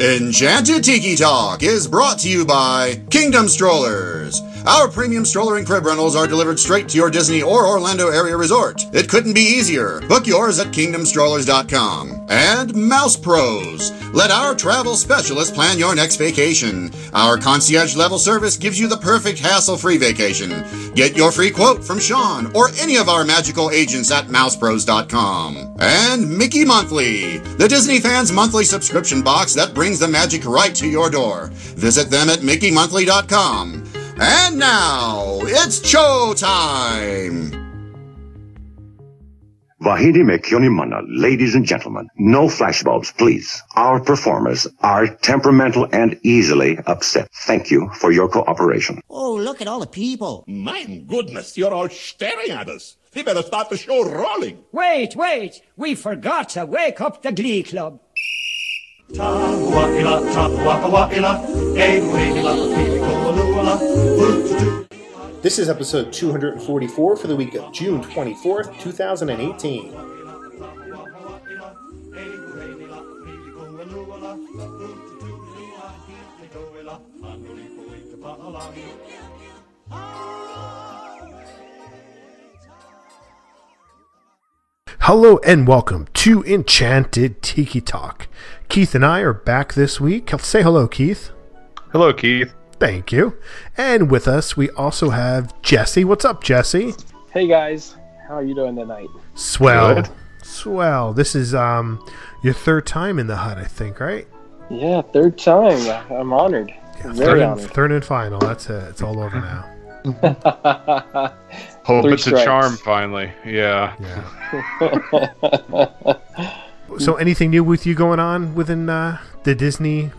Enchanted Tiki Talk is brought to you by Kingdom Strollers. Our premium stroller and crib rentals are delivered straight to your Disney or Orlando area resort. It couldn't be easier. Book yours at kingdomstrollers.com. And Mouse Pros. Let our travel specialist plan your next vacation. Our concierge level service gives you the perfect hassle free vacation. Get your free quote from Sean or any of our magical agents at mousepros.com. And Mickey Monthly, the Disney fans' monthly subscription box that brings the magic right to your door. Visit them at mickeymonthly.com. And now, it's show time! Vahidi Mekyonimana, ladies and gentlemen, no flashbulbs, please. Our performers are temperamental and easily upset. Thank you for your cooperation. Oh, look at all the people. My goodness, you're all staring at us. We better start the show rolling. Wait, wait, we forgot to wake up the Glee Club. This is episode 244 for the week of June 24th, 2018. Hello and welcome to Enchanted Tiki Talk. Keith and I are back this week. Say hello, Keith. Hello, Keith. Thank you. And with us, we also have Jesse. What's up, Jesse? Hey guys, how are you doing tonight? Swell. Good. Swell. This is um your third time in the hut, I think, right? Yeah, third time. I'm honored. Yeah, Very third, and, honored. third and final. That's it. It's all over now. Hope Three it's strikes. a charm finally. Yeah. Yeah. so, anything new with you going on within uh, the Disney,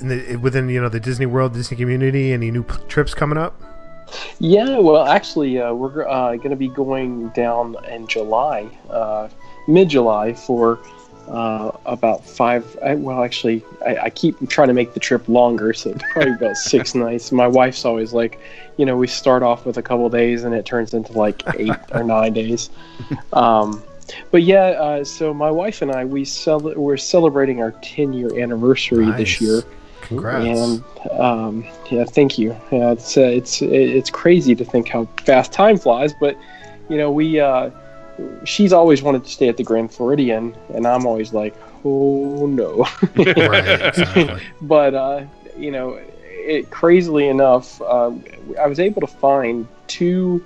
in the, within you know the Disney World, Disney community? Any new p- trips coming up? yeah, well, actually, uh, we're uh, going to be going down in July, uh, mid-July, for uh, about five. I, well, actually, I, I keep trying to make the trip longer, so it's probably about six nights. My wife's always like, you know, we start off with a couple days and it turns into like eight or nine days. Um, but yeah, uh, so my wife and I we cel- we're celebrating our 10 year anniversary Nice. this year. Congrats. And um, yeah, thank you. Yeah, it's uh, it's it's crazy to think how fast time flies, but you know we uh, she's always wanted to stay at the Grand Floridian, and I'm always like, oh no. right. But uh, you know, it, crazily enough, um, I was able to find two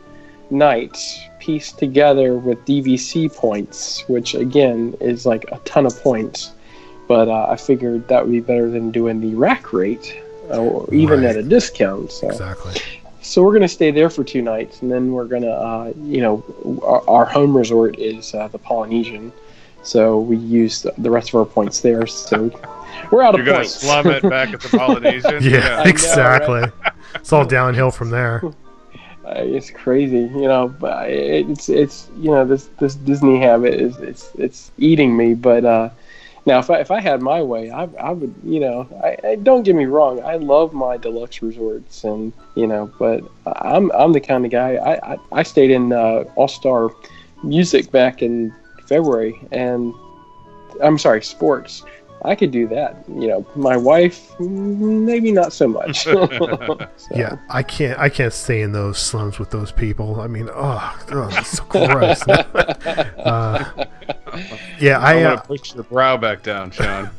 nights pieced together with DVC points, which again is like a ton of points. But uh, I figured that would be better than doing the rack rate, uh, or even Right. at a discount. So. Exactly. So we're gonna stay there for two nights, and then we're gonna, uh, you know, our, our home resort is uh, the Polynesian, so we use the, the rest of our points there. So we're out You're of gonna points. slum it back at the Polynesian. Yeah. I know, exactly. It's all downhill from there. Uh, it's crazy, you know. But it's it's you know this this Disney habit is it's it's eating me. But uh, now if I if I had my way, I I would you know I, I don't get me wrong. I love my deluxe resorts and you know, but I'm I'm the kind of guy I I, I stayed in uh, All Star Music back in February and I'm sorry sports. I could do that. You know, my wife mm, maybe not so much. So- Yeah, I can't. I can't stay in those slums with those people. I mean, oh, oh that's so gross. uh, yeah, I I. Uh, to push your brow back down, Sean.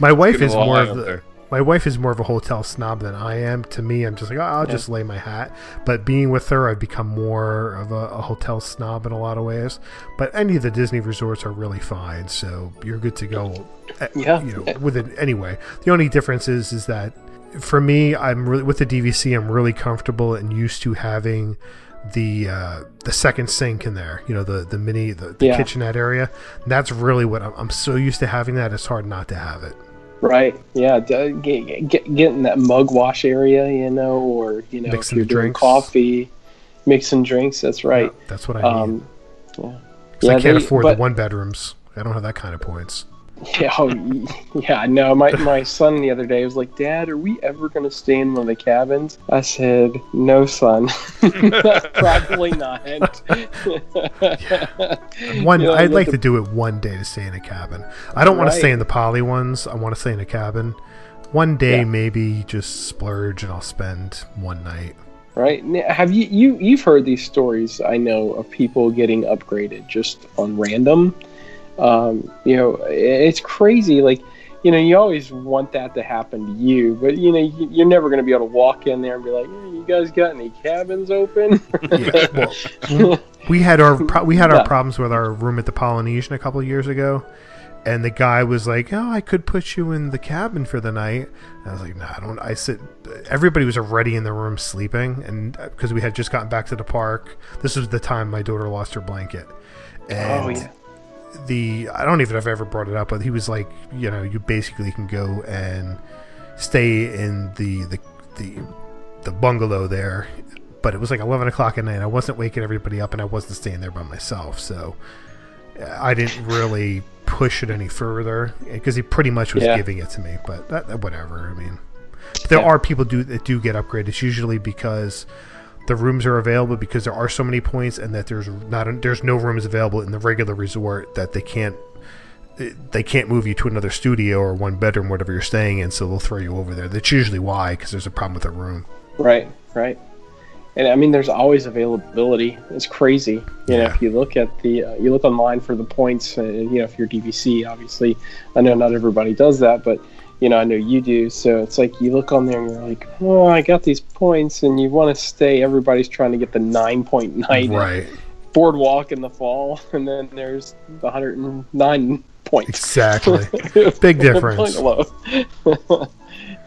my wife is more of up the. there. My wife is more of a hotel snob than I am. To me, I'm just like, oh, I'll Yeah. just lay my hat. But being with her, I've become more of a, a hotel snob in a lot of ways. But any of the Disney resorts are really fine, so you're good to go. uh, Yeah. you know, with it anyway. The only difference is, is that for me, I'm really with the DVC. I'm really comfortable and used to having the uh, the second sink in there. You know, the the mini the, the Yeah. kitchenette area. That's really what I'm, I'm so used to having that. It's hard not to have it. Right. Yeah. Get, get, get in that mug wash area, you know, or you know, Mixing if you're doing drinks. coffee, mixing drinks. That's right. Yeah, that's what I need. Um, yeah. 'Cause I can't they- afford but- the one bedrooms. I don't have that kind of points. Yeah, oh, yeah. No, my my son the other day was like, "Dad, are we ever going to stay in one of the cabins?" I said, "No, son, probably not." One, You know, I'd like have to do it one day to stay in a cabin. I don't want to stay in the poly ones. I want to stay in a cabin. One day, Yeah. maybe just splurge and I'll spend one night. right? Have you you you've heard these stories? I know of people getting upgraded just on random. Um, you know, it's crazy. Like, you know, you always want that to happen to you, but you know, you- you're never going to be able to walk in there and be like, hey, "You guys got any cabins open?" Well, we had our pro- we had our Yeah. problems with our room at the Polynesian a couple of years ago, and the guy was like, "Oh, I could put you in the cabin for the night." And I was like, "No, I don't." I said, everybody was already in the room sleeping, and because we had just gotten back to the park, this was the time my daughter lost her blanket, and oh yeah. The I don't even know if I ever brought it up, but he was like, you know, you basically can go and stay in the the the, the bungalow there. But it was like eleven o'clock at night. I wasn't waking everybody up, and I wasn't staying there by myself, so I didn't really push it any further because he pretty much was Yeah. giving it to me. But that, that- whatever. I mean, there Yeah. are people do that do get upgraded. It's usually because the rooms are available because there are so many points, and that there's not there's no rooms available in the regular resort that they can't they can't move you to another studio or one bedroom, whatever you're staying in. So they'll throw you over there. That's usually why, because there's a problem with the room. Right, right. And I mean, there's always availability. It's crazy. You know, if you look at the, uh, you look online for the points, uh, you know, if you're DVC, obviously, I know not everybody does that, but, you know, I know you do. So it's like you look on there and you're like, oh, I got these points, and you want to stay. Everybody's trying to get the nine point night Right. boardwalk in the fall, and then there's the 109 points. Exactly. Big difference.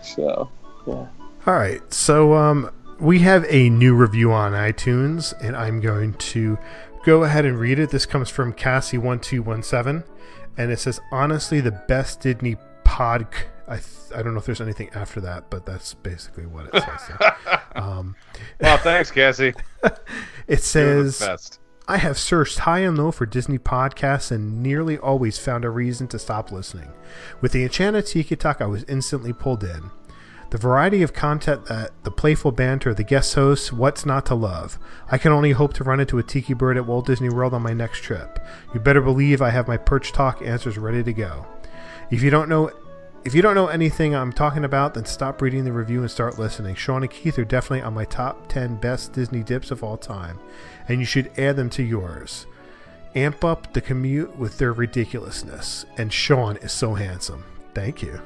So, yeah. All right. So um, we have a new review on iTunes, and I'm going to go ahead and read it. This comes from Cassie1217, and it says, honestly, the best Disney pod. I, th- I don't know if there's anything after that, but that's basically what it says. um, Well, thanks, Cassie. it says. I have searched high and low for Disney podcasts and nearly always found a reason to stop listening. With the Enchanted Tiki Talk, I was instantly pulled in. The variety of content that the playful banter, the guest hosts, what's not to love. I can only hope to run into a tiki bird at Walt Disney World on my next trip. You better believe I have my perch talk answers ready to go. If you don't know if you don't know anything I'm talking about, then stop reading the review and start listening. Sean and Keith are definitely on my top 10 best Disney dips of all time, and you should add them to yours. Amp up the commute with their ridiculousness, and Sean is so handsome. Thank you.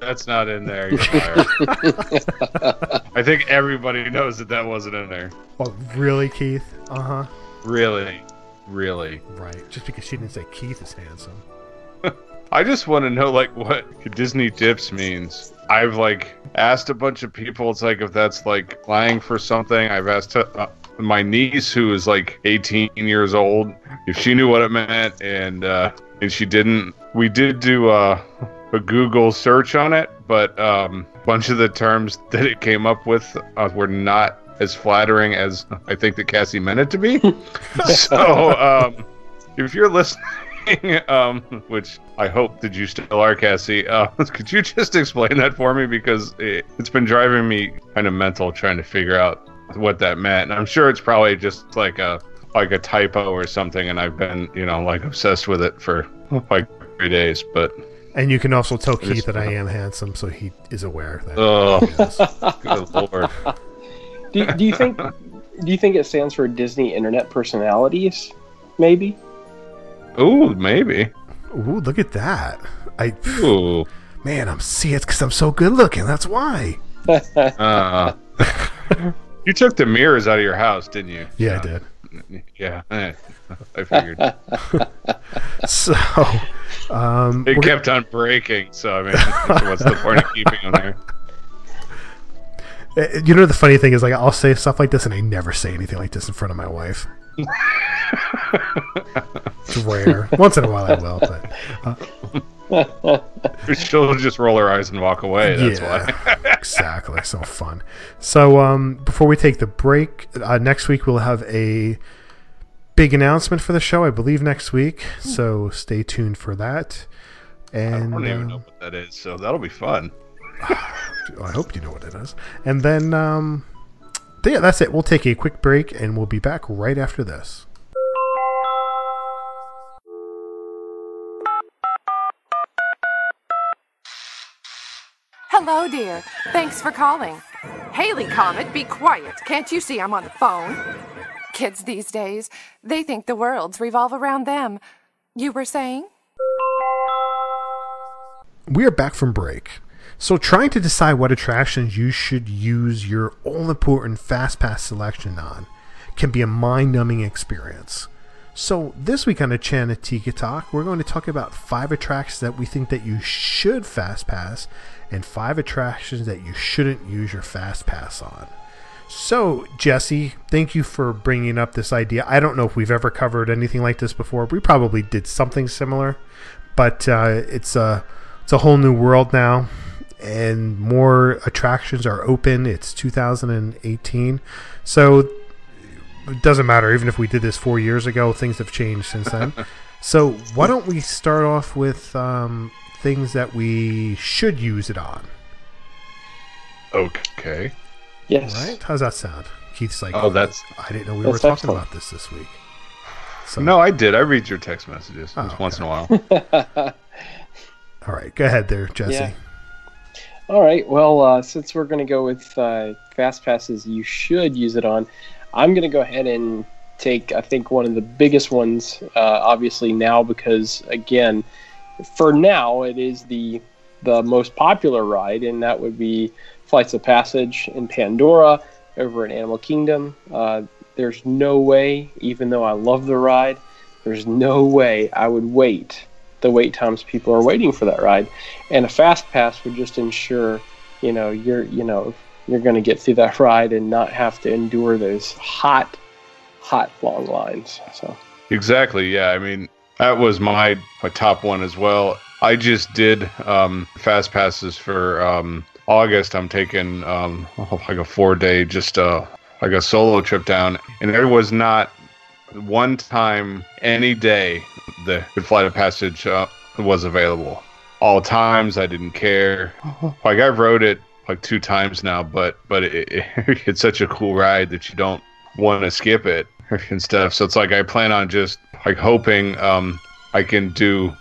That's not in there. You're. I think everybody knows that that wasn't in there. Oh, really, Keith? Uh huh. Really, really. Right. Just because she didn't say Keith is handsome. I just want to know like what Disney dips means. I've like asked a bunch of people. It's like if that's like lying for something. I've asked uh, my niece who is like 18 years old if she knew what it meant, and uh, and she didn't. We did do uh, a Google search on it, but um, a bunch of the terms that it came up with uh, were not as flattering as I think that Cassie meant it to be. so um, if you're listening. um, which I hope that you still are, Cassie. Uh, could you just explain that for me because it, it's been driving me kind of mental trying to figure out what that meant. And I'm sure it's probably just like a like a typo or something, and I've been you know like obsessed with it for like three days. But And you can also tell Keith that I am handsome, so he is aware that. oh, good lord, Do, do you think do you think it stands for Disney Internet Personalities? Maybe. Ooh, maybe, Ooh, look at that. I ooh, man, I'm see it's because I'm so good looking. That's why. uh, you took the mirrors out of your house, didn't you? Yeah, I did. Yeah, eh, I figured. So, um, It kept on breaking, so I mean, what's the point of keeping them there? Uh, You know the funny thing is, like, I'll say stuff like this, and I never say anything like this in front of my wife. It's rare. Once in a while, I will, but She'll just roll her eyes and walk away. That's why. exactly. So fun. So, um, before we take the break, uh, next week we'll have a big announcement for the show. I believe next week. So stay tuned for that. And I don't even uh, know what that is, so that'll be fun. I hope you know what it is. And then, um, yeah, that's it. We'll take a quick break and we'll be back right after this. Hello, dear. Thanks for calling. Haley Comet, be quiet. Can't you see I'm on the phone? Kids these days, they think the worlds revolve around them. You were saying? We are back from break. So, trying to decide what attractions you should use your all important Fast Pass selection on can be a mind numbing experience. So, this week on the Enchanted Tiki Talk, we're going to talk about five attractions that we think that you should Fast Pass and five attractions that you shouldn't use your Fast Pass on. So, Jesse, thank you for bringing up this idea. I don't know if we've ever covered anything like this before. We probably did something similar, but uh, it's a it's a whole new world now, and more attractions are open. It's 2018, so it doesn't matter. Even if we did this four years ago, things have changed since then. so, why don't we start off with um, things that we should use it on? Okay. Yes. Right? How's that sound? Keith's like, Oh, that's I didn't know we were talking excellent. about this this week. So, no, I did. I read your text messages Oh, just once in a while. all right, go ahead there, Jesse. Yeah. All right. Well, uh, since we're going to go with uh, fast passes, you should use it on. I'm going to go ahead and take, I think, one of the biggest ones, uh, obviously now, because again, for now, it is the the most popular ride, and that would be Flights of Passage in Pandora over in Animal Kingdom. Uh, there's no way, even though I love the ride, there's no way I would wait the wait times people are waiting for that ride. And a fast pass would just ensure, you know, you're you know you're going to get through that ride and not have to endure those hot, hot long lines. So Exactly. Yeah. I mean, that was my my top one as well. I just did um, fast passes for um, August. I'm taking um, like a four day, just uh, like a solo trip down, and there was not one time any day the Good Flight of Passage uh, was available. All times I didn't care. Like I rode it like two times now, but but it, it, it's such a cool ride that you don't want to skip it and stuff. So it's like I plan on just like hoping um, I can do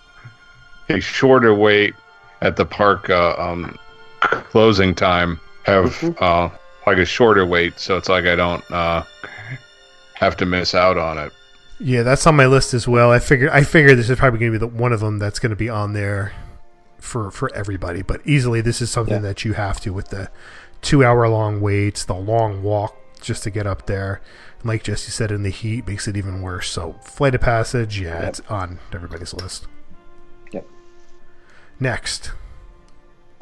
a shorter wait at the park uh, um, closing time. Have uh, like a shorter wait, so it's like I don't uh, have to miss out on it. Yeah, that's on my list as well. I figured I figured this is probably going to be the one of them that's going to be on there for for everybody. But easily, this is something Yeah. that you have to with the two hour long waits, the long walk just to get up there. And like Jesse said, in the heat makes it even worse. So, flight of passage, yeah, Yep. it's on everybody's list. Yep. Next,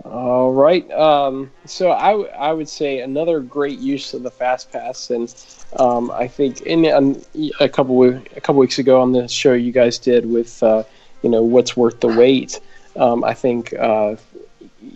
All right. Um, so I, w- I would say another great use of the fast pass, and um, I think in um, a couple we- a couple weeks ago on the show you guys did with uh, you know what's worth the wait. Um, I think uh,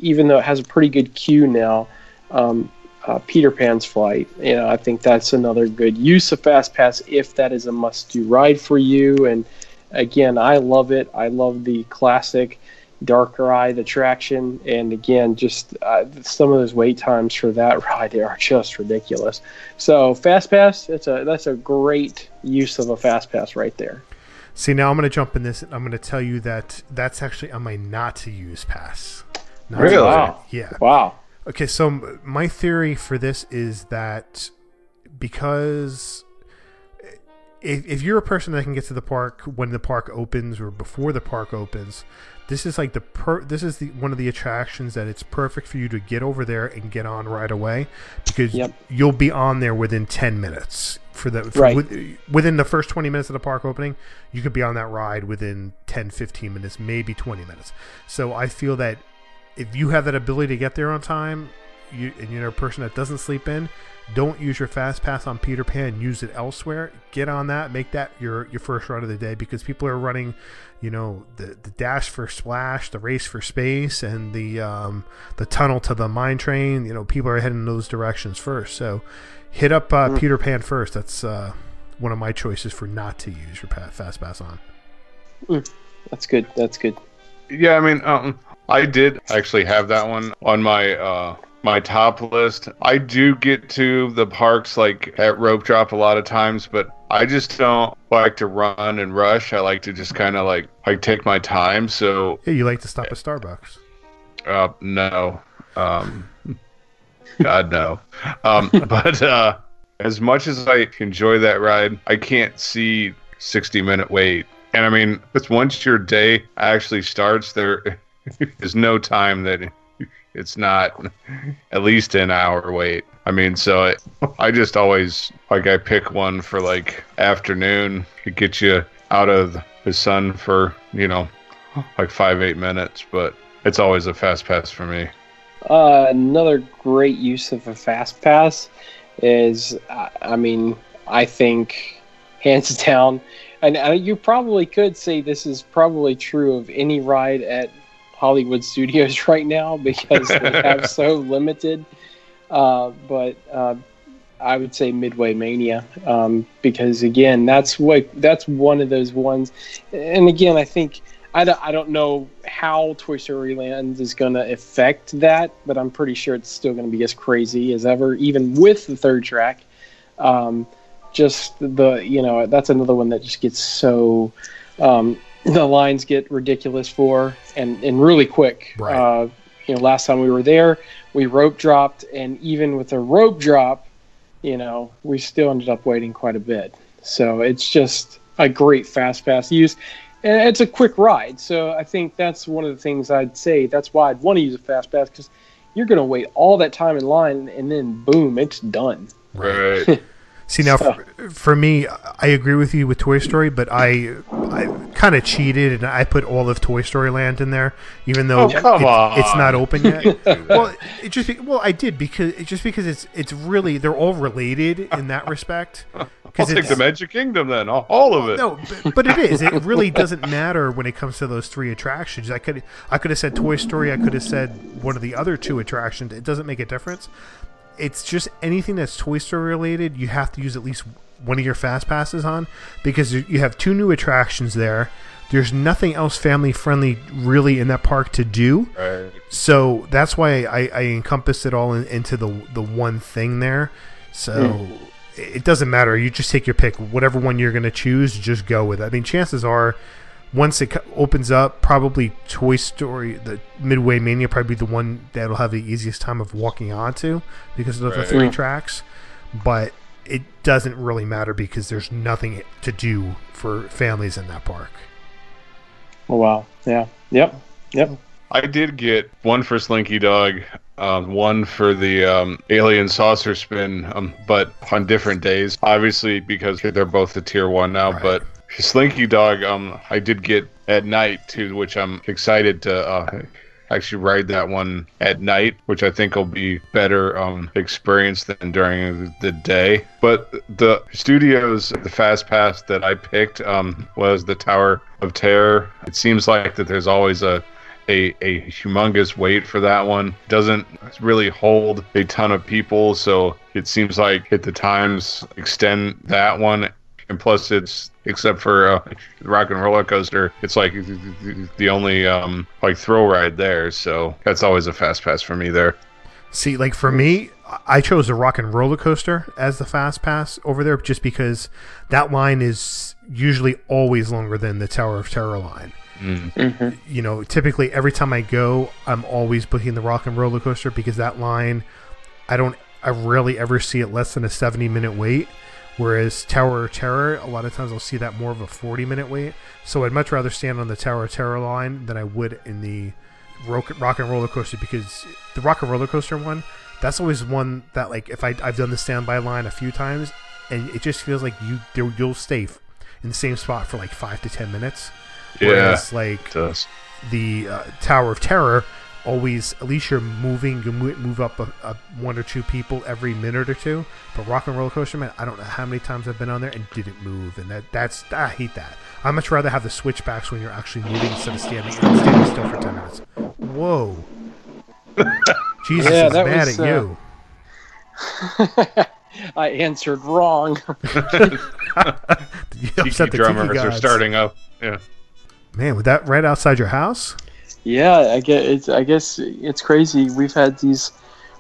even though it has a pretty good queue now, um, uh, Peter Pan's flight. You know, I think that's another good use of fast pass if that is a must-do ride for you. And again, I love it. I love the classic dark ride attraction and again just uh, some of those wait times for that ride are just ridiculous so fast pass that's a that's a great use of a fast pass right there see now I'm going to jump in this. and I'm going to tell you that that's actually on my not to use pass. Not Really? Wow. Yeah. wow Okay, so my theory for this is that because if, if you're a person that can get to the park when the park opens or before the park opens, this is like the per this is the one of the attractions that it's perfect for you to get over there and get on right away because Yep. you'll be on there within 10 minutes for the for Right. with- within the first 20 minutes of the park opening you could be on that ride within 10 15 minutes maybe 20 minutes so i feel that if you have that ability to get there on time you, and you're a person that doesn't sleep in don't use your fast pass on peter pan use it elsewhere. Get on that make that your your first run of the day because people are running you know the the dash for splash the race for space and the um the tunnel to the mine train you know people are heading those directions first. So hit up uh, peter pan first. That's uh one of my choices for not to use your fast pass on. That's good. That's good. Yeah, I mean, um, I did actually have that one on my uh my top list. I do get to the parks like at rope drop a lot of times, but I just don't like to run and rush. I like to just kind of like like take my time. So Yeah, you like to stop at Starbucks. uh, no, um, God no. Um, but uh, as much as I enjoy that ride, I can't see sixty minute wait. And I mean, it's once your day actually starts, there is no time that it's not at least an hour wait. I mean, so I just always like I pick one for like afternoon. It gets you out of the sun for you know like five eight minutes, but it's always a fast pass for me. Uh, another great use of a fast pass is, I mean, I think hands down, and uh, you probably could say this is probably true of any ride at Hollywood Studios right now because they have so limited. Uh, but uh, I would say Midway Mania um, because again, that's what that's one of those ones. And again, I think I don't, I don't know how Toy Story Land is going to affect that, but I'm pretty sure it's still going to be as crazy as ever, even with the third track. Um, just the you know that's another one that just gets so um, the lines get ridiculous for and and really quick. Right. Uh, you know, last time we were there, we rope dropped, and even with a rope drop, you know, we still ended up waiting quite a bit. So it's just a great fast pass use. And it's a quick ride. So I think that's one of the things I'd say. That's why I'd want to use a fast pass because you're going to wait all that time in line and then boom, it's done. Right. See now, for, for me, I agree with you with Toy Story, but I I kind of cheated and I put all of Toy Story Land in there, even though Oh, come it- on. it's not open yet. well, it just be- well I did because it just because it's it's really they're all related in that respect. I'll Because take the Magic Kingdom then, all, all of it. no, but, but it is. It really doesn't matter when it comes to those three attractions. I could I could have said Toy Story. I could have said one of the other two attractions. It doesn't make a difference. It's just anything that's Toy Story related. You have to use at least one of your fast passes on because you have two new attractions there. There's nothing else family friendly really in that park to do. Right. So that's why I, I encompassed it all in, into the the one thing there. So hmm. it doesn't matter. You just take your pick. Whatever one you're going to choose, just go with it. I mean, chances are, once it opens up, probably Toy Story, the Midway Mania, probably be the one that'll have the easiest time of walking onto because of the Right. three tracks. But it doesn't really matter because there's nothing to do for families in that park. Oh, wow. Yeah. Yep. Yep. I did get one for Slinky Dog, um, one for the um, Alien Saucer Spin, um, but on different days. Obviously, because they're both the tier one now. Right. But Slinky Dog, um, I did get at night too, which I'm excited to uh, actually ride that one at night, which I think will be better um, experience than during the day. But the studios, the fast pass that I picked um, was the Tower of Terror. It seems like that there's always a a, a humongous wait for that one. Doesn't really hold a ton of people, so it seems like at the times extend that one. And plus, it's except for uh, Rock and Roller Coaster, it's like the only um, like thrill ride there. So that's always a fast pass for me there. See, like for me, I chose the Rock and Roller Coaster as the fast pass over there just because that line is usually always longer than the Tower of Terror line. You know, typically every time I go, I'm always booking the Rock and Roller Coaster because that line, I don't, I rarely ever see it less than a 70 minute wait. Whereas Tower of Terror, a lot of times I'll see that more of a 40 minute wait. So I'd much rather stand on the Tower of Terror line than I would in the Rock, rock and Roller Coaster because the Rock and Roller Coaster one, that's always one that like if I, I've done the standby line a few times and it just feels like you you'll stay in the same spot for like five to ten minutes. Whereas like the uh, Tower of Terror, always at least you're moving, you move, move up a, a one or two people every minute or two. But Rock and Roller Coaster, man, I don't know how many times I've been on there and didn't move, and that that's I hate that. I much rather have the switchbacks when you're actually moving instead of standing standing still for ten minutes. Whoa. Jesus Yeah, is mad was, at uh, you. I answered wrong. You Tiki upset the drummers are starting up. Yeah. Man, with that right outside your house? Yeah, I get it's. I guess it's crazy. We've had these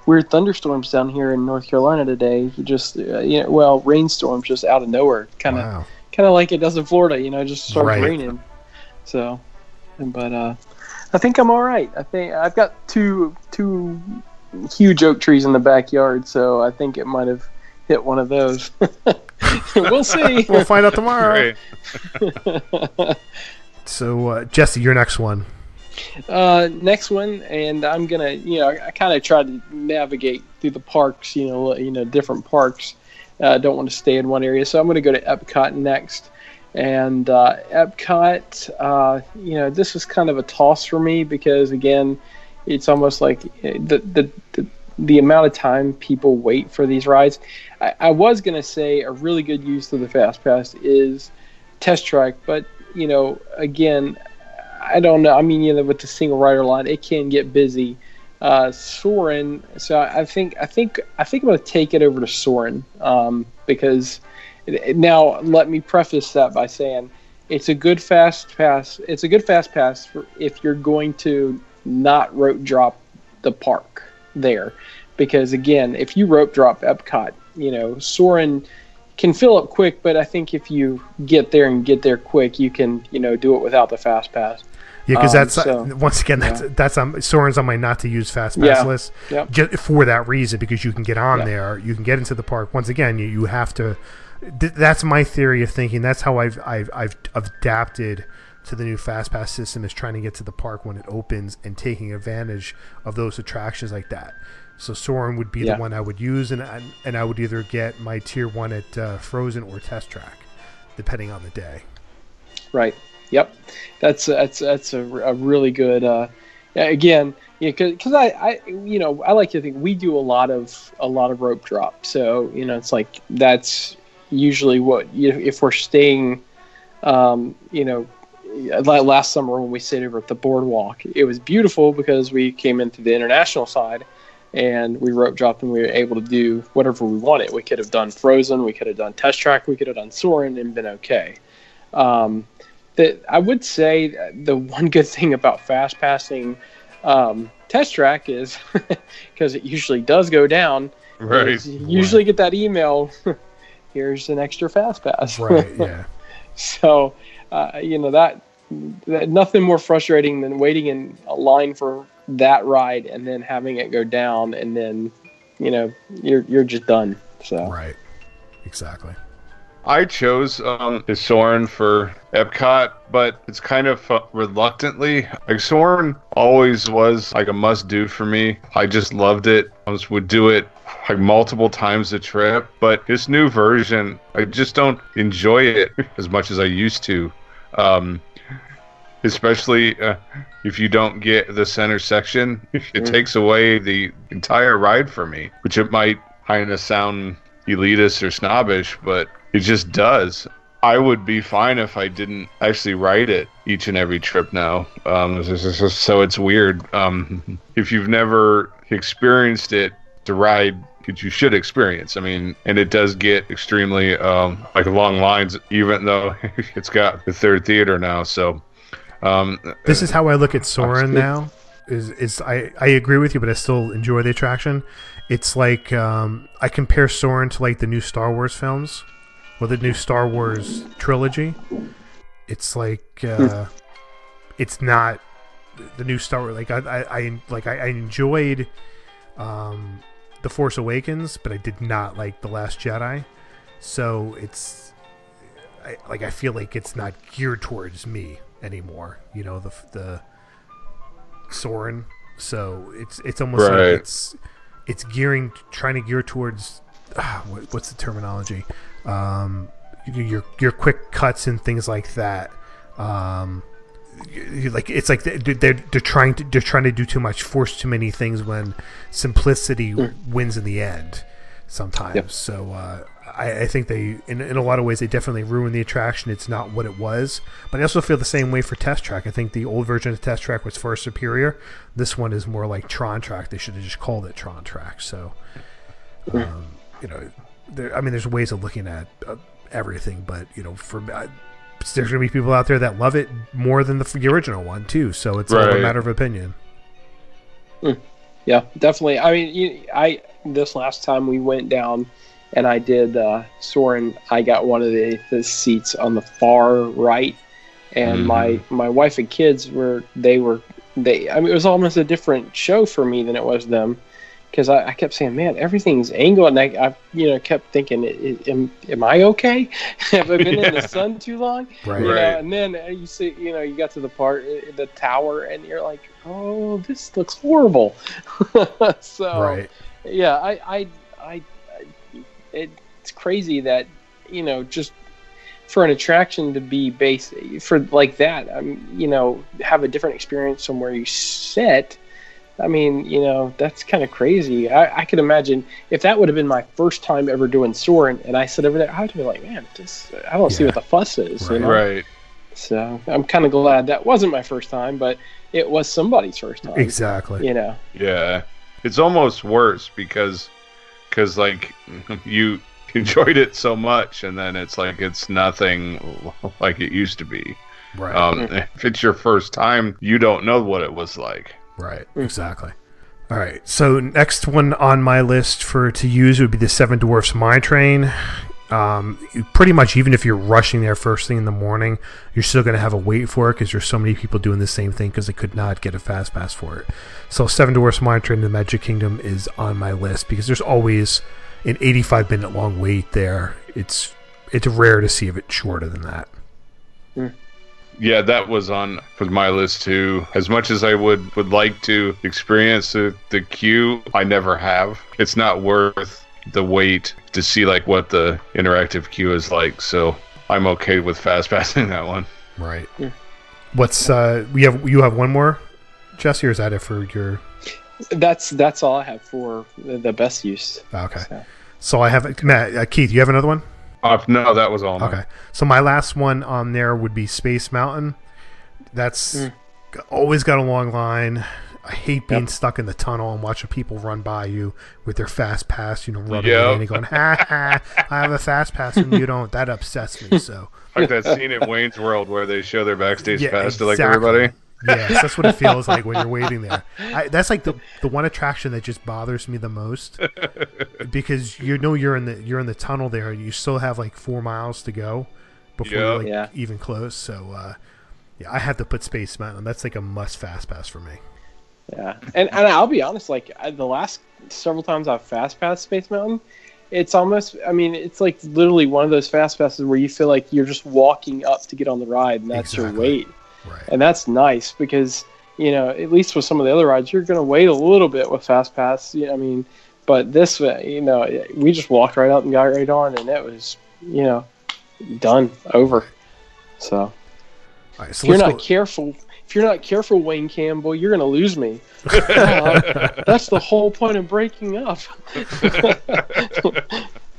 weird thunderstorms down here in North Carolina today. Just uh, you know, well, rainstorms just out of nowhere, kind of, Wow. kind of like it does in Florida. You know, just starts Right. raining. So, but uh, I think I'm all right. I think I've got two two huge oak trees in the backyard, so I think it might have hit one of those. we'll see. We'll find out tomorrow. Great. So, uh, Jesse, your next one. Uh, next one, and I'm gonna, you know, I, kind of try to navigate through the parks, you know, you know, different parks. uh, don't want to stay in one area, so I'm to go to Epcot next. And uh, Epcot, uh, you know, this was kind of a toss for me because again, it's almost like eh, the the the, the amount of time people wait for these rides. I, I was going to say a really good use of the Fast Pass is Test Track, but you know, again, I don't know. I mean, you know, with the single rider line, it can get busy. Uh, Soarin', so I think I think I think I'm going to take it over to Soarin' um, because now let me preface that by saying it's a good fast pass. It's a good fast pass for if you're going to not rope drop the park there, because again, if you rope drop Epcot, you know Soarin' can fill up quick, but I think if you get there and get there quick, you can you know do it without the fast pass. Yeah, because Um, that's uh, so, once again that's yeah. that's um, Soarin's on my not to use fast pass Yeah, list yep. ju- for that reason because you can get on there, you can get into the park. Once again, you, you have to. Th- that's my theory of thinking. That's how I've I've I've adapted to the new fast pass system is trying to get to the park when it opens and taking advantage of those attractions like that. So Soarin' would be Yeah. the one I would use, and I, and I would either get my tier one at uh, Frozen or Test Track, depending on the day. Right. Yep. That's that's that's a, a really good. Uh, again, yeah, because I, I you know I like to think we do a lot of a lot of rope drop. So you know it's like that's usually what you if we're staying, um, you know. Last summer when we stayed over at the boardwalk, it was beautiful because we came into the international side, and we rope dropped and we were able to do whatever we wanted. We could have done Frozen, we could have done Test Track, we could have done Soarin' and been okay. Um, that I would say the one good thing about fast passing um, Test Track is because it usually does go down. Right. You usually get that email. Here's an extra fast pass. Right. Yeah. so uh, you know that, that nothing more frustrating than waiting in a line for that ride and then having it go down and then you know you're you're just done. So right. Exactly. I chose um, the Soarin' for Epcot, but it's kind of uh, reluctantly. Like Soarin' always was like a must-do for me. I just loved it. I would do it like multiple times a trip. But this new version, I just don't enjoy it as much as I used to. Um, especially uh, if you don't get the center section, it takes away the entire ride for me. Which it might kind of sound elitist or snobbish, but it just does. I would be fine if I didn't actually write it each and every trip now. Um, so it's weird. Um, if you've never experienced it, to ride that you should experience. I mean, and it does get extremely um, like long lines, even though it's got the third theater now. So um, this is how I look at Soarin' now. Is is I, I agree with you, but I still enjoy the attraction. It's like um, I compare Soarin' to like the new Star Wars films, or the new Star Wars trilogy. It's like uh, it's not the new Star Wars. Like I, I, I like I, I enjoyed um, the Force Awakens, but I did not like the Last Jedi. So it's I, like I feel like it's not geared towards me anymore. You know the the Soarin'. So it's it's almost Right. like it's it's gearing trying to gear towards ah, what, what's the terminology? Um, your your quick cuts and things like that. Um, like it's like they're, they're they're trying to they're trying to do too much, force too many things when simplicity wins in the end. Sometimes, Yep. so uh, I, I think they in, in a lot of ways they definitely ruined the attraction. It's not what it was, but I also feel the same way for Test Track. I think the old version of Test Track was far superior. This one is more like Tron Track. They should have just called it Tron Track. So, um, you know, there, I mean, there's ways of looking at uh, everything, but you know, for uh, there's gonna be people out there that love it more than the, the original one too. So it's all a matter of opinion. Yeah, definitely. I mean, you, I this last time we went down, and I did uh, Soarin'. I got one of the, the seats on the far right, and Mhm. my my wife and kids were they were they. I mean, it was almost a different show for me than it was them, because I, I kept saying, "Man, everything's angled," and I, I you know kept thinking, "I- I- "Am am I okay? Have I been in the sun too long?" Right. You know, Right. and then uh, you see, you know, you got to the part, uh, the tower, and you're like, "Oh, this looks horrible." so, Right. yeah, I, I, I, I, it's crazy that you know just for an attraction to be based for like that. I mean, you know, have a different experience from where you sit. I mean, you know, that's kind of crazy. I, I could imagine if that would have been my first time ever doing Soarin', and I sit over there, I'd be like, man, this, I don't see what the fuss is. You know? Right. So I'm kind of glad that wasn't my first time, but it was somebody's first time. Exactly. You know. Yeah. It's almost worse because, because like you enjoyed it so much, and then it's like it's nothing like it used to be. Right. Um, if it's your first time, you don't know what it was like. Right, exactly. All right, so next one on my list for to use would be the Seven Dwarfs Mine Train. Um, pretty much, even if you're rushing there first thing in the morning, you're still going to have a wait for it because there's so many people doing the same thing because they could not get a fast pass for it. So, Seven Dwarfs Mine Train in the Magic Kingdom is on my list because there's always an 85 minute long wait there. It's it's rare to see it shorter than that. Yeah, that was on was my list too. As much as I would would like to experience the, the queue, I never have. It's not worth the wait to see like what the interactive queue is like. So I'm okay with fast passing that one. Right. What's uh? We have you have one more, Jesse, or is that it for your? That's that's all I have for the the best use. Okay. So. So I have Matt, uh, Keith. You have another one? Uh, no, that was all. mine. Okay. So my last one on there would be Space Mountain. That's Mm. always got a long line. I hate being Yep. stuck in the tunnel and watching people run by you with their fast pass, you know, rubbing Yep. it in and going, ha ha, I have a fast pass and you don't. That upsets me. So, Like that scene in Wayne's World where they show their backstage Yeah, pass to like everybody. Yes, that's what it feels like when you're waiting there. I, that's like the the one attraction that just bothers me the most because you know you're in the you're in the tunnel there and you still have like four miles to go before Yeah. you're like Yeah. even close. So uh, yeah, I have to put Space Mountain. That's like a must fast pass for me. Yeah, and and I'll be honest, like I, the last several times I've fast passed Space Mountain, it's almost. I mean, it's like literally one of those fast passes where you feel like you're just walking up to get on the ride, and that's your Exactly. wait, Right. and that's nice because you know at least with some of the other rides you're going to wait a little bit with fast pass. You know, I mean, but this uh, you know we just walked right up and got right on, and it was you know done over. So All right. So if you're not go. careful, if you're not careful, Wayne Campbell, you're going to lose me. Uh, that's the whole point of breaking up.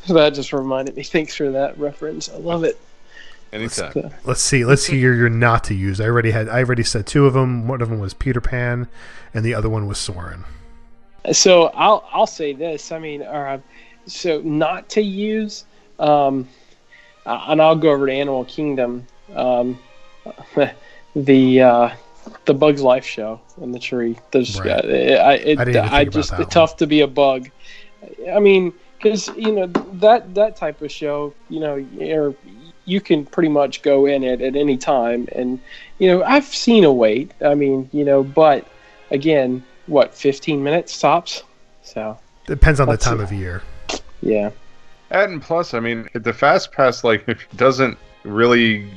that just reminded me. Thanks for that reference. I love it. Anytime. Let's see. Let's see your your not to use. I already had. I already said two of them. One of them was Peter Pan, and the other one was Soarin'. So I'll I'll say this. I mean, uh, so not to use, um, uh, and I'll go over to Animal Kingdom. Um, the uh, the Bugs Life show in the tree. There's Right. uh, I it, I didn't even I, think about just that it's tough to be a bug. I mean, because you know that that type of show, you know, you're, you can pretty much go in it at any time, and you know I've seen a wait. I mean, you know, but again, what 15 minutes tops. So Depends on the time of year. yeah, And plus, I mean, the fast pass like doesn't really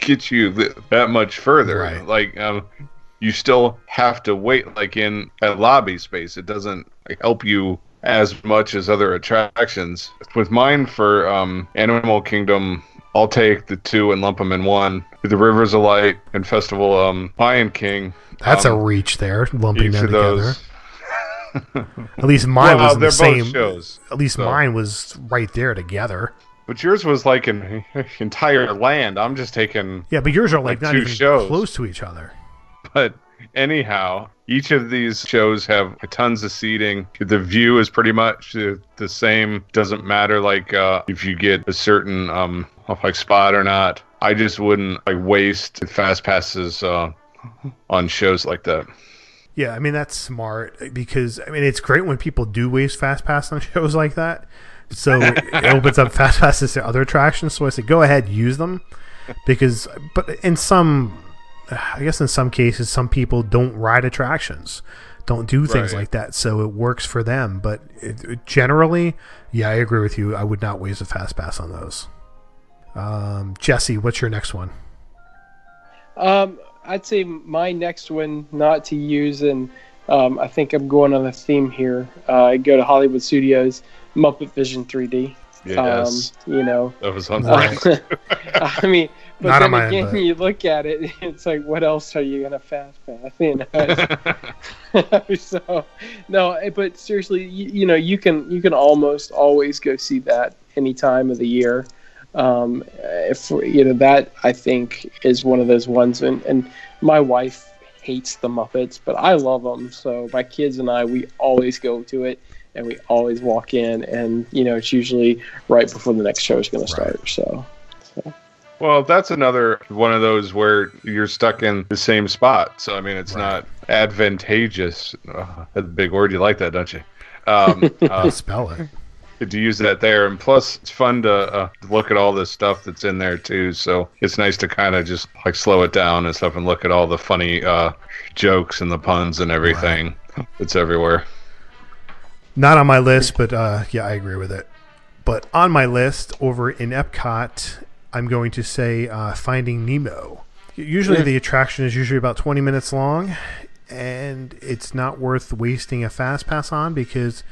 get you that much further. Right. Like, um, you still have to wait. Like in a lobby space, it doesn't help you as much as other attractions. With mine for um, Animal Kingdom, I'll take the two and lump them in one. The Rivers of Light and Festival um, Lion King. That's a um, reach there, lumping each them of together. those. At least mine well, was the same. shows. At least so. mine was right there together. But yours was like an entire land. I'm just taking Yeah, but yours are like, Like not two even shows. close to each other. But anyhow, each of these shows have tons of seating. The view is pretty much the, same. Doesn't matter like uh, if you get a certain um like spot or not. I just wouldn't like waste fast passes uh, on shows like that. Yeah, I mean that's smart because I mean it's great when people do waste fast pass on shows like that. So it opens up fast passes to other attractions. So I say go ahead, use them because but in some I guess in some cases some people don't ride attractions, don't do things Right. like that. So it works for them, but it, it- generally, yeah, I agree with you. I would not waste a fast pass on those. Um, Jesse, what's your next one? Um, I'd say my next one not to use, and um, I think I'm going on a theme here. Uh, I go to Hollywood Studios, Muppet Vision 3D. Yes, Um, you know, that was on Right. I mean, but Not on then my end, again, but- you look at it, it's like, what else are you gonna fast pass? You know, so no, eh, but seriously, you, you know, you can you can almost always go see that any time of the year. Um, if you know that, I think is one of those ones, and and my wife hates the Muppets, but I love them. So my kids and I, we always go to it. And we always walk in, and you know it's usually right before the next show is going to start. So, Well, that's another one of those where you're stuck in the same spot. So I mean, it's not advantageous. Uh, that's a big word. You like that, don't you? Um, uh, Spell it. to use that there, and plus it's fun to uh, look at all this stuff that's in there too. So it's nice to kind of just like slow it down and stuff, and look at all the funny uh, jokes and the puns and everything that's everywhere. Not on my list, but uh, yeah, I agree with it. But on my list over in Epcot, I'm going to say uh, Finding Nemo. Usually, the attraction is usually about 20 minutes long, and it's not worth wasting a fast pass on because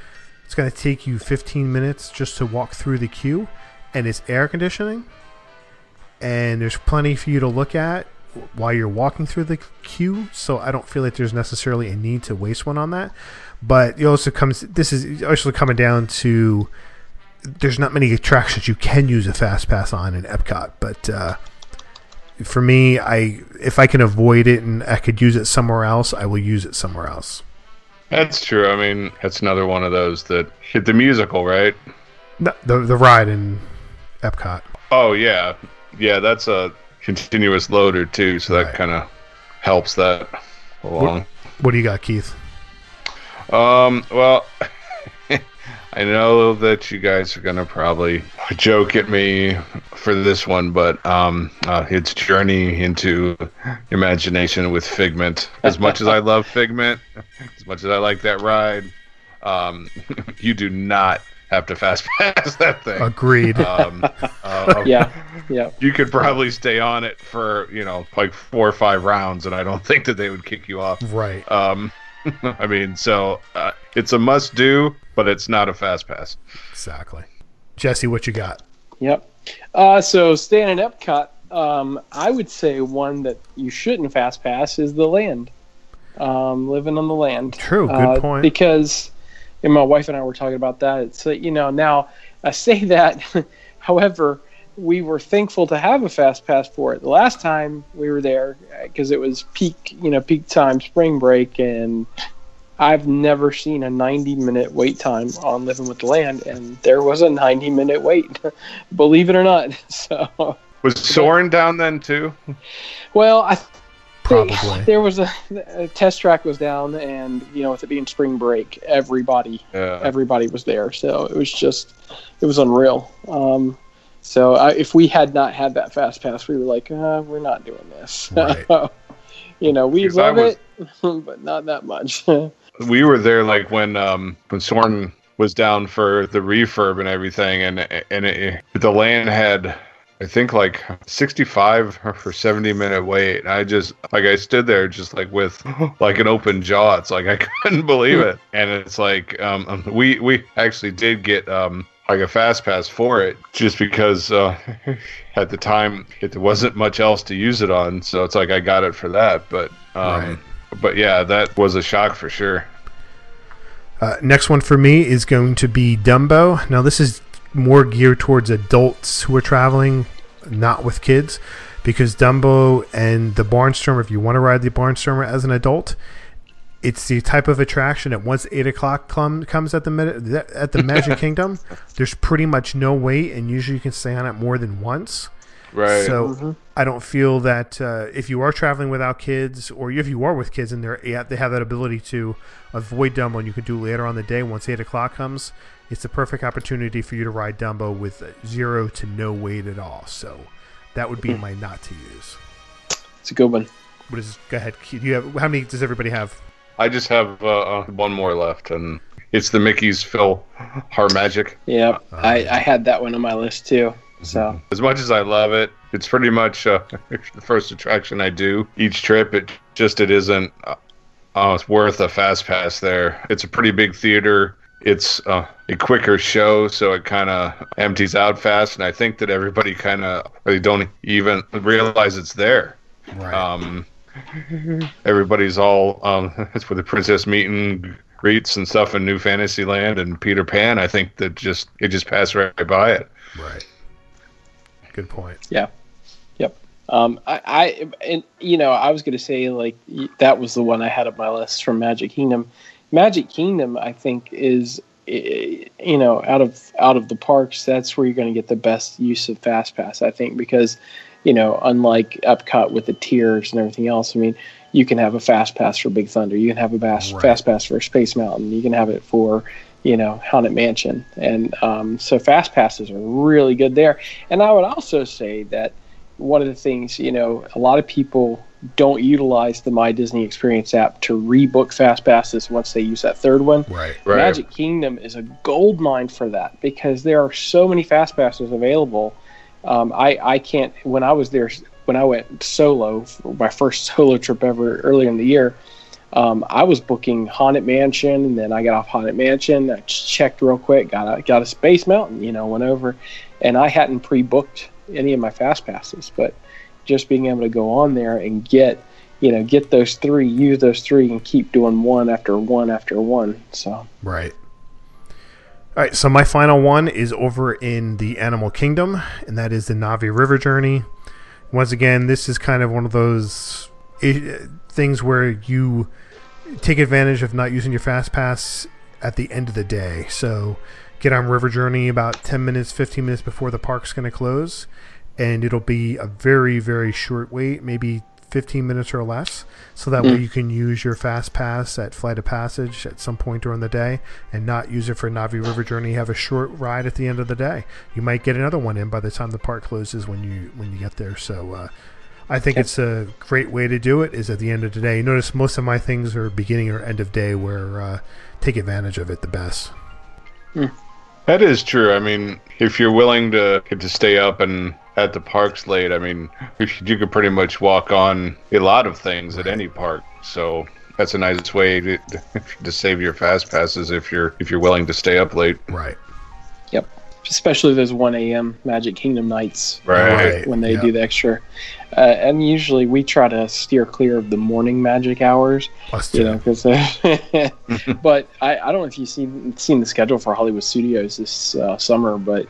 it's going to take you 15 minutes just to walk through the queue, and it's air conditioning, and there's plenty for you to look at while you're walking through the queue. So I don't feel like there's necessarily a need to waste one on that. But it also comes. This is also coming down to there's not many attractions you can use a fast pass on in Epcot, but uh, for me, I if I can avoid it and I could use it somewhere else, I will use it somewhere else. That's true. I mean, that's another one of those that hit the musical, right? No, the the ride in Epcot. Oh yeah, yeah. That's a continuous loader too, so that Right. kind of helps that along. What do you got, Keith? Um, well, I know that you guys are gonna probably joke at me for this one, but um, uh, it's Journey into Imagination with Figment. As much as I love Figment, as much as I like that ride, um, you do not have to fast pass that thing. Agreed. Um, uh, yeah, yeah. you could probably stay on it for you know like four or five rounds, and I don't think that they would kick you off. right. Um, I mean, so uh, it's a must do, but it's not a fast pass. Exactly. Jesse, what you got? Yep. Uh, so staying in Epcot, um, I would say one that you shouldn't fast pass is the land. Um, living on the land. True, good Uh, point. Because and my wife and I were talking about that. It's uh, you know now I say that, however, we were thankful to have a fast pass for it. The last time we were there because it was peak you know peak time spring break and. I've never seen a 90 minute wait time on Living with the Land, and there was a 90 minute wait, believe it or not. So, Was Soarin' down then too? well, I think Probably. there was a, a test track was down, and you know, with it being spring break, everybody Yeah. everybody was there. So it was just, it was unreal. Um, so I, if we had not had that fast pass, we were like, uh, we're not doing this. Right. you know, we love was- it, but not that much. We were there like when um when Soarin' was down for the refurb and everything, and and it, the land had. I think like 65 for 70 minute wait. I just like I stood there just like with like an open jaw. It's like I couldn't believe it. And it's like um um, we we actually did get um like a fast pass for it just because uh at the time it there wasn't much else to use it on. So it's like I got it for that, but um Right. But yeah, that was a shock for sure. Uh, next one for me is going to be Dumbo. Now, this is more geared towards adults who are traveling, not with kids, because Dumbo and the Barnstormer, if you want to ride the Barnstormer as an adult, it's the type of attraction that once eight o'clock come, comes at the at the Magic Kingdom, there's pretty much no wait, and usually you can stay on it more than once. Right. So I don't feel that uh, if you are traveling without kids, or if you are with kids and they're yeah, they have that ability to avoid Dumbo, and you can do later on the day once eight o'clock comes, it's the perfect opportunity for you to ride Dumbo with zero to no weight at all. So that would be my not to use. It's a good one. What is? Go ahead. Do you have how many does everybody have? I just have uh, uh, one more left, and it's the Mickey's Phil Har Magic. Yeah, I, I had that one on my list too. So As much as I love it, it's pretty much uh, the first attraction I do each trip. It just it isn't. Uh, oh, it's worth a fast pass there. It's a pretty big theater. It's uh, a quicker show, so it kind of empties out fast, and I think that everybody kind of they don't even realize it's there. Right. Um, everybody's all um, it's where the princess meet and greets and stuff in New Fantasyland and Peter Pan. I think that just it just passed right by it. right. Good point. yeah, yep. Um, I, I and you know I was going to say like that was the one I had on my list from Magic Kingdom. Magic Kingdom, I think, is you know out of out of the parks, that's where you're going to get the best use of Fast Pass. I think because you know unlike Epcot with the tiers and everything else, I mean you can have a Fast Pass for Big Thunder, you can have a bass, Right. Fast Pass for Space Mountain, you can have it for you know Haunted Mansion, and um, so Fast Passes are really good there. And I would also say that one of the things you know a lot of people don't utilize the My Disney Experience app to rebook fast passes once they use that third one. Right. Right. Magic Kingdom is a gold mine for that because there are so many fast passes available. Um, I I can't when I was there when I went solo my first solo trip ever earlier in the year. Um, I was booking Haunted Mansion, and then I got off Haunted Mansion. I checked real quick, got a got a Space Mountain, you know, went over, and I hadn't pre-booked any of my fast passes, but just being able to go on there and get, you know, get those three, use those three, and keep doing one after one after one. So Right. All right, so my final one is over in the Animal Kingdom, and that is the Na'vi River Journey. Once again, this is kind of one of those things where you take advantage of not using your fast pass at the end of the day. So get on River Journey about 10 minutes, 15 minutes before the park's going to close, and it'll be a very, very short wait, maybe 15 minutes or less. So that way you can use your fast pass at Flight of Passage at some point during the day and not use it for Na'vi River Journey. Have a short ride at the end of the day. You might get another one in by the time the park closes when you when you get there. So uh, I think it's a great way to do it. Is at the end of the day. Notice most of my things are beginning or end of day where uh, take advantage of it the best. That is true. I mean, if you're willing to to stay up and at the parks late, I mean, you could pretty much walk on a lot of things at any park. So that's a nice way to, to save your fast passes if you're if you're willing to stay up late. Right. Yep. Especially those 1 a.m. Magic Kingdom nights Right. when they yeah. do the extra. Uh, and usually we try to steer clear of the morning magic hours, Plus you know, because. but I, I don't know if you've seen seen the schedule for Hollywood Studios this uh, summer, but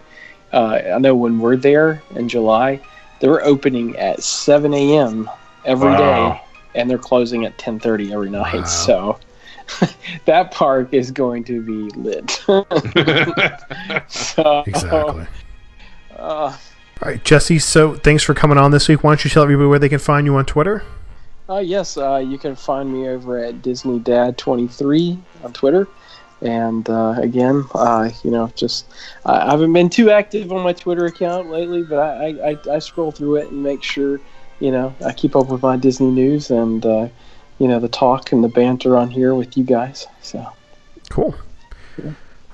uh, I know when we're there in July, they're opening at 7 a.m. every day, Wow. and they're closing at 10:30 every night. Wow. So. that park is going to be lit. so, Exactly. Uh, All right, Jesse. So thanks for coming on this week. Why don't you tell everybody where they can find you on Twitter? uh, yes, uh, you can find me over at Disney Dad 23 on Twitter. And uh, again, uh, you know, just I haven't been too active on my Twitter account lately, but I, I, I scroll through it and make sure, you know, I keep up with my Disney news and, uh, you know, the talk and the banter on here with you guys. So, Cool.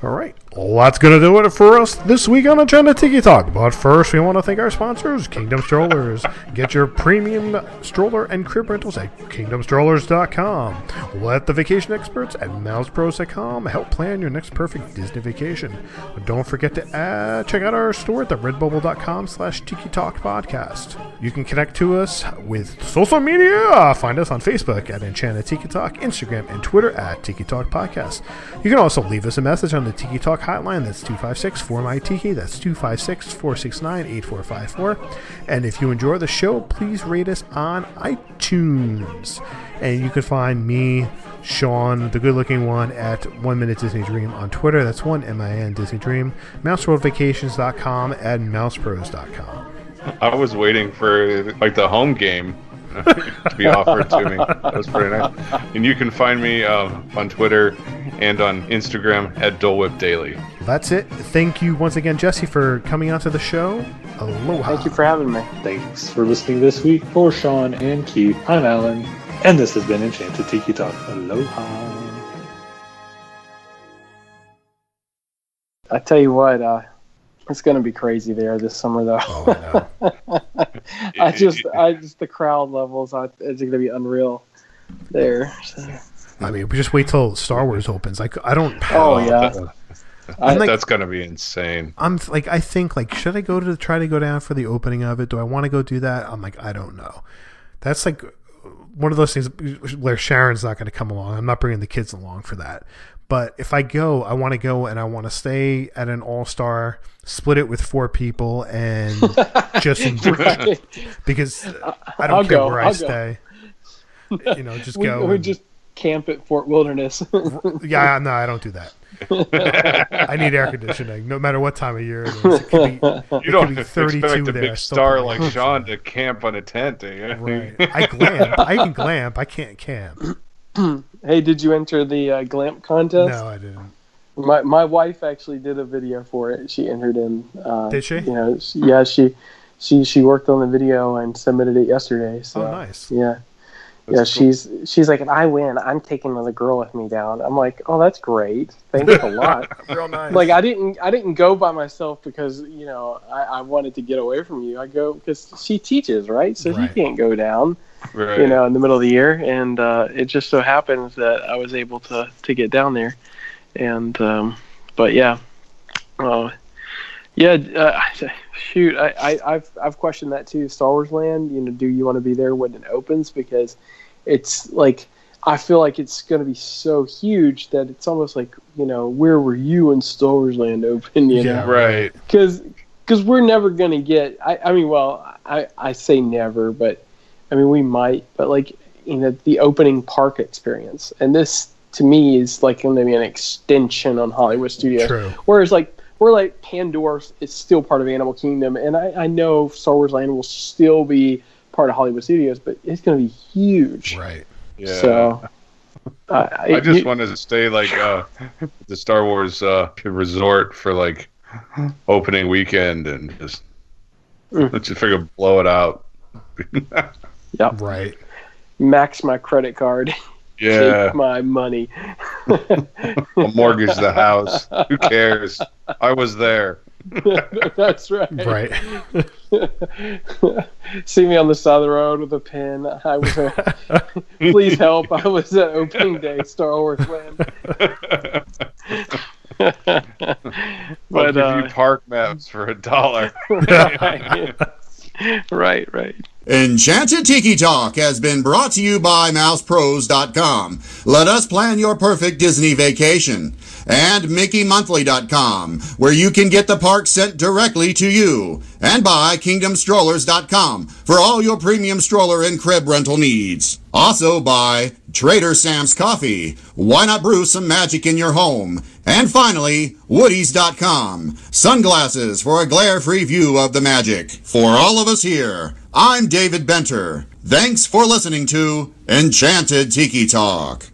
All right. Well, that's going to do it for us this week on Enchanted Tiki Talk. But first, we want to thank our sponsors, Kingdom Strollers. Get your premium stroller and crib rentals at kingdomstrollers.com. Let the vacation experts at mousepros.com help plan your next perfect Disney vacation. Don't forget to add, check out our store at the redbubble.com slash Tiki Talk Podcast. You can connect to us with social media. Find us on Facebook at Enchanted Tiki Talk, Instagram, and Twitter at Tiki Talk Podcast. You can also leave us a message on the Tiki Talk hotline. That's 256 4 my Tiki. That's 256 469 8454. And if you enjoy the show, please rate us on iTunes. And you can find me, Sean, the good looking one, at One Minute Disney Dream on Twitter. That's one M I N Disney Dream. MouseWorldVacations.com and MousePros.com. I was waiting for like the home game to be offered to me. That was pretty nice. And you can find me um, on Twitter and on Instagram at Dole Whip Daily. That's it. Thank you once again, Jesse, for coming onto the show. Aloha. Thank you for having me. Thanks for listening this week. For Sean and Keith, I'm Alan, and this has been Enchanted Tiki Talk. Aloha. I tell you what, uh, it's going to be crazy there this summer, though. Oh, I. I just, I just the crowd levels. I, it's going to be unreal there. So. I mean, we just wait till Star Wars opens. Like, I don't. Oh yeah, I'm like, That's gonna be insane. I'm like, I think like, should I go to try to go down for the opening of it? Do I want to go do that? I'm like, I don't know. That's like one of those things where Sharon's not going to come along. I'm not bringing the kids along for that. But if I go, I want to go and I want to stay at an all star, split it with four people, and just enjoy Right. because I don't I'll care go, where I I'll go. stay. You know, just we, go. we and- just camp at Fort Wilderness. yeah, no, I don't do that. I need air conditioning, no matter what time of year it is. It could be, You don't be expect a there, big star like Sean to camp on a tent. eh? Right. I glamp. I can glamp. I can't camp. hey, did you enter the uh, Glamp contest? No, I didn't. My my wife actually did a video for it. She entered in. Uh, Did she? You know, she- yeah, she she she worked on the video and submitted it yesterday. So Oh, nice. yeah, yeah. She's she's like, if I win, I'm taking another girl with me down. I'm like, oh, that's great. Thanks a lot. Real nice. like I didn't I didn't go by myself because you know I, I wanted to get away from you. I go because she teaches right, so Right. she can't go down Right. you know, in the middle of the year, and uh, it just so happens that I was able to to get down there, and um, but yeah, uh, yeah, uh, shoot, I, I I've I've questioned that too. Star Wars Land, you know, do you want to be there when it opens? Because it's like I feel like it's going to be so huge that it's almost like you know, where were you when Star Wars Land opened? You Yeah. know, Right. because because we're never going to get I, I mean well I, I say never but i mean we might but like you know the opening park experience and this to me is like going to be an extension on hollywood studios True. whereas like we're like pandora is still part of animal kingdom and i, I know star wars land will still be part of hollywood studios but it's going to be huge Right. Yeah. so uh, I just you- wanted to stay like uh, the Star Wars uh, resort for like opening weekend and just Mm. let's just figure blow it out. Yeah. Right. max my credit card Yeah, take my money I'll mortgage the house. Who cares? I was there. that's right Right. See me on the side of the road with a pen. I was, uh, please help. I was at opening day, Star Wars Land. I'll but give uh, you park maps for a dollar. right, right, right. Enchanted Tiki Talk has been brought to you by MousePros.com. Let us plan your perfect Disney vacation. And MickeyMonthly.com, where you can get the park sent directly to you. And by KingdomStrollers.com for all your premium stroller and crib rental needs. Also by Trader Sam's Coffee. Why not brew some magic in your home? And finally, Woodies.com. Sunglasses for a glare-free view of the magic. For all of us here, I'm David Benter. Thanks for listening to Enchanted Tiki Talk.